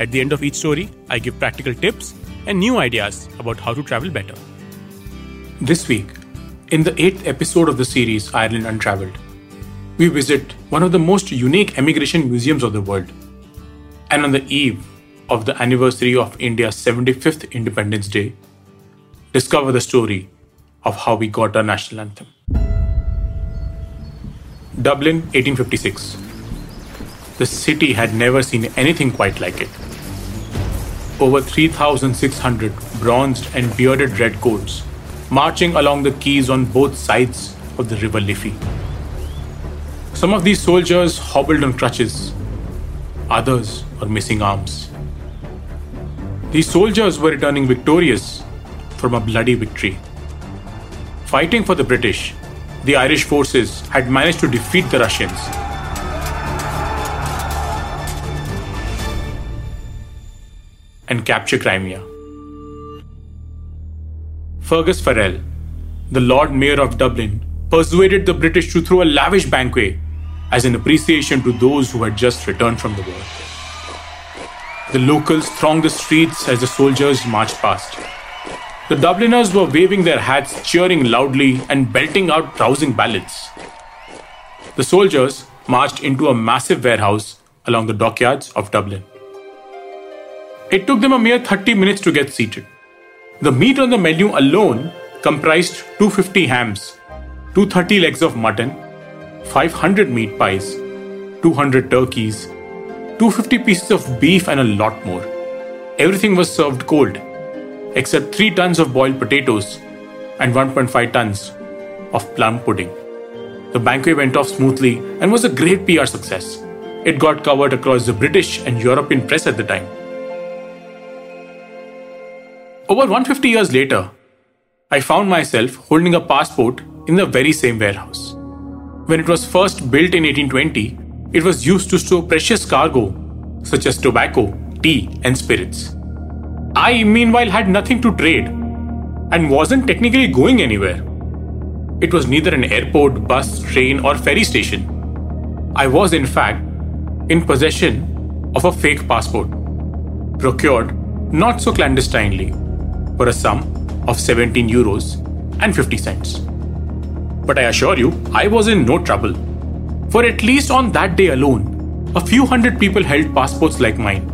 At the end of each story, I give practical tips and new ideas about how to travel better. This week, in the eighth episode of the series Ireland Untraveled, we visit one of the most unique emigration museums of the world. And on the eve of the anniversary of India's 75th Independence Day, discover the story of how we got our national anthem. Dublin, 1856. The city had never seen anything quite like it. Over 3,600 bronzed and bearded redcoats marching along the quays on both sides of the River Liffey. Some of these soldiers hobbled on crutches, others were missing arms. These soldiers were returning victorious from a bloody victory. Fighting for the British, the Irish forces had managed to defeat the Russians. And capture Crimea. Fergus Farrell, the Lord Mayor of Dublin, persuaded the British to throw a lavish banquet as an appreciation to those who had just returned from the war. The locals thronged the streets as the soldiers marched past. The Dubliners were waving their hats, cheering loudly, and belting out rousing ballads. The soldiers marched into a massive warehouse along the dockyards of Dublin. It took them a mere 30 minutes to get seated. The meat on the menu alone comprised 250 hams, 230 legs of mutton, 500 meat pies, 200 turkeys, 250 pieces of beef, and a lot more. Everything was served cold except 3 tons of boiled potatoes and 1.5 tons of plum pudding. The banquet went off smoothly and was a great PR success. It got covered across the British and European press at the time. Over 150 years later, I found myself holding a passport in the very same warehouse. When it was first built in 1820, it was used to store precious cargo such as tobacco, tea, and spirits. I, meanwhile, had nothing to trade and wasn't technically going anywhere. It was neither an airport, bus, train, or ferry station. I was, in fact, in possession of a fake passport, procured not so clandestinely for a sum of 17 euros and 50 cents. But I assure you, I was in no trouble. For at least on that day alone, a few hundred people held passports like mine.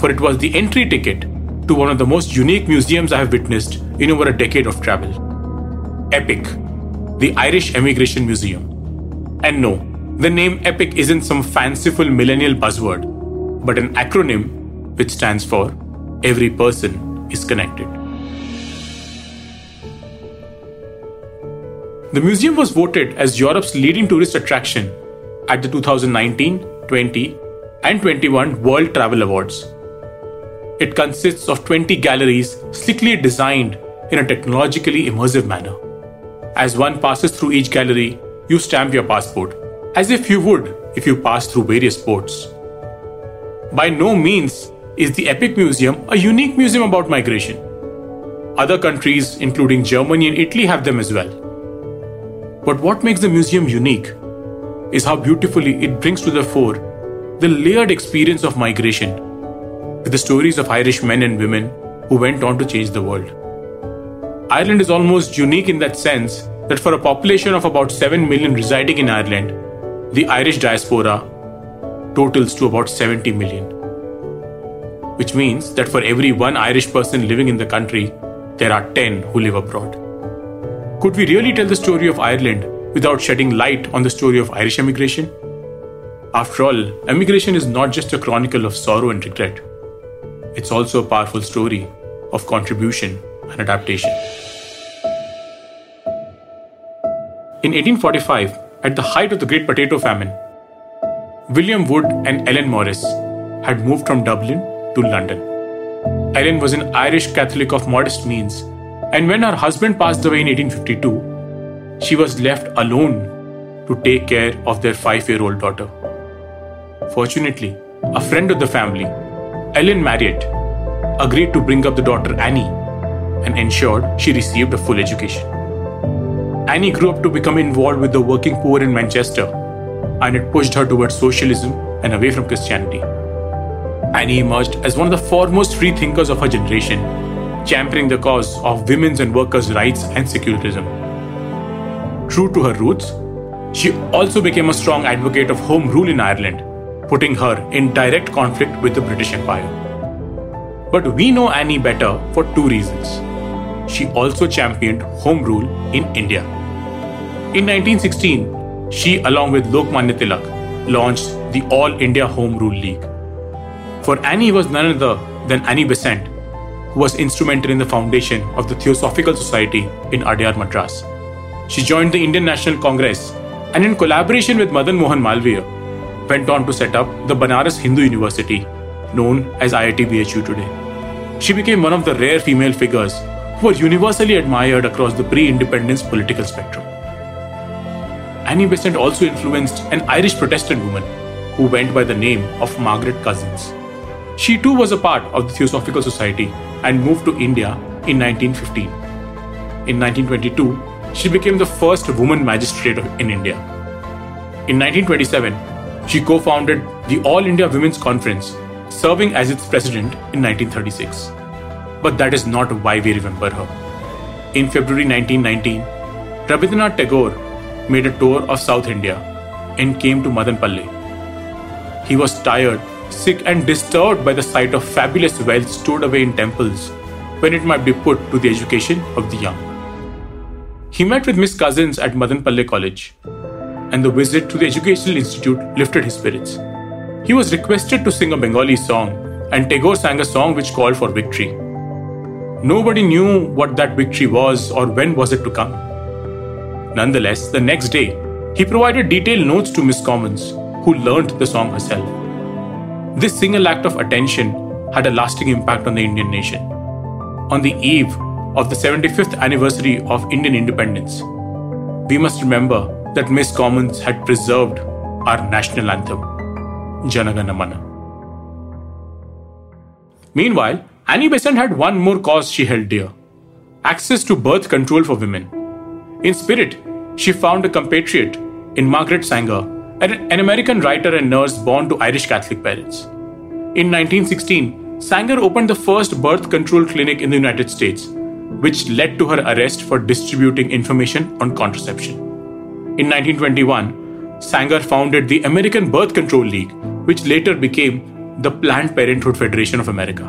For it was the entry ticket to one of the most unique museums I have witnessed in over a decade of travel EPIC, the Irish Emigration Museum. And no, the name EPIC isn't some fanciful millennial buzzword, but an acronym which stands for Every Person is Connected. The museum was voted as Europe's leading tourist attraction at the 2019, 20, and 21 World Travel Awards it consists of 20 galleries slickly designed in a technologically immersive manner. As one passes through each gallery, you stamp your passport, as if you would if you pass through various ports. By no means is the Epic Museum a unique museum about migration. Other countries, including Germany and Italy, have them as well. But what makes the museum unique is how beautifully it brings to the fore the layered experience of migration with the stories of Irish men and women who went on to change the world. Ireland is almost unique in that sense that for a population of about 7 million residing in Ireland, the Irish diaspora totals to about 70 million. Which means that for every one Irish person living in the country, there are 10 who live abroad. Could we really tell the story of Ireland without shedding light on the story of Irish emigration? After all, emigration is not just a chronicle of sorrow and regret. It's also a powerful story of contribution and adaptation. In 1845, at the height of the Great Potato Famine, William Wood and Ellen Morris had moved from Dublin to London. Ellen was an Irish Catholic of modest means, and when her husband passed away in 1852, she was left alone to take care of their five year old daughter. Fortunately, a friend of the family, Ellen Marryat, agreed to bring up the daughter Annie and ensured she received a full education. Annie grew up to become involved with the working poor in Manchester, and it pushed her towards socialism and away from Christianity. Annie emerged as one of the foremost free thinkers of her generation, championing the cause of women's and workers' rights and secularism. True to her roots, she also became a strong advocate of Home Rule in Ireland, putting her in direct conflict with the British Empire. But we know Annie better for two reasons. She also championed Home Rule in India. In 1916, she, along with Lokmanya Tilak, launched the All India Home Rule League. For Annie was none other than Annie Besant, who was instrumental in the foundation of the Theosophical Society in Adyar, Madras. She joined the Indian National Congress and in collaboration with Madan Mohan Malviya, went on to set up the Banaras Hindu University, known as IIT BHU today. She became one of the rare female figures who were universally admired across the pre independence political spectrum. Annie Besant also influenced an Irish Protestant woman who went by the name of Margaret Cousins. She too was a part of the Theosophical Society and moved to India in 1915. In 1922, she became the first woman magistrate in India. In 1927, she co founded the All India Women's Conference, serving as its president in 1936. But that is not why we remember her. In February 1919, Rabindranath Tagore made a tour of South India and came to Madanpalle. He was tired, sick, and disturbed by the sight of fabulous wealth stored away in temples when it might be put to the education of the young. He met with Miss Cousins at Madanpalle College, and the visit to the Educational Institute lifted his spirits. He was requested to sing a Bengali song, and Tagore sang a song which called for victory. Nobody knew what that victory was or when was it to come. Nonetheless, the next day, he provided detailed notes to Miss Cousins, who learnt the song herself. This single act of attention had a lasting impact on the Indian nation. On the eve of the 75th anniversary of Indian independence, we must remember that Miss Cousins had preserved our national anthem, Janagana Mana. Meanwhile, Annie Besant had one more cause she held dear access to birth control for women. In spirit, she found a compatriot in Margaret Sanger, an American writer and nurse born to Irish Catholic parents. In 1916, Sanger opened the first birth control clinic in the United States which led to her arrest for distributing information on contraception. In 1921, Sanger founded the American Birth Control League, which later became the Planned Parenthood Federation of America.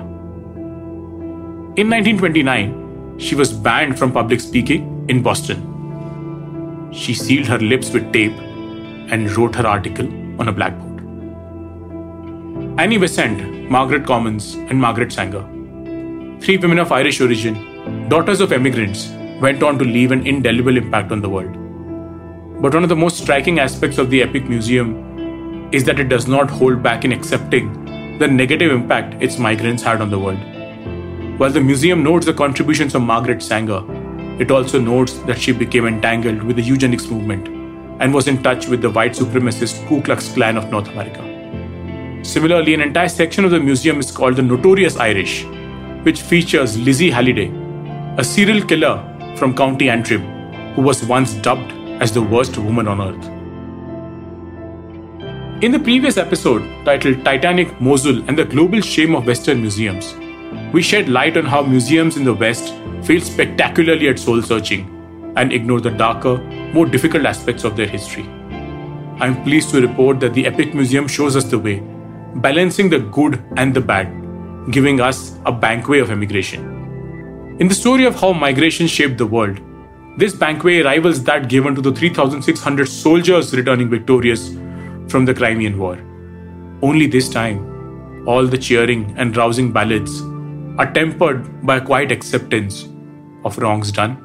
In 1929, she was banned from public speaking in Boston. She sealed her lips with tape and wrote her article on a blackboard. Annie Besant, Margaret Cousins, and Margaret Sanger, three women of Irish origin daughters of emigrants, went on to leave an indelible impact on the world. But one of the most striking aspects of the Epic Museum is that it does not hold back in accepting the negative impact its migrants had on the world. While the museum notes the contributions of Margaret Sanger, it also notes that she became entangled with the eugenics movement and was in touch with the white supremacist Ku Klux Klan of North America. Similarly, an entire section of the museum is called the Notorious Irish, which features Lizzie Halliday, a serial killer from County Antrim who was once dubbed as the worst woman on earth. In the previous episode, titled Titanic, Mosul, and the Global Shame of Western Museums, we shed light on how museums in the West fail spectacularly at soul searching and ignore the darker, more difficult aspects of their history. I am pleased to report that the Epic Museum shows us the way, balancing the good and the bad, giving us a banquet of emigration. In the story of how migration shaped the world, this banquet rivals that given to the 3,600 soldiers returning victorious from the Crimean War. Only this time, all the cheering and rousing ballads are tempered by a quiet acceptance of wrongs done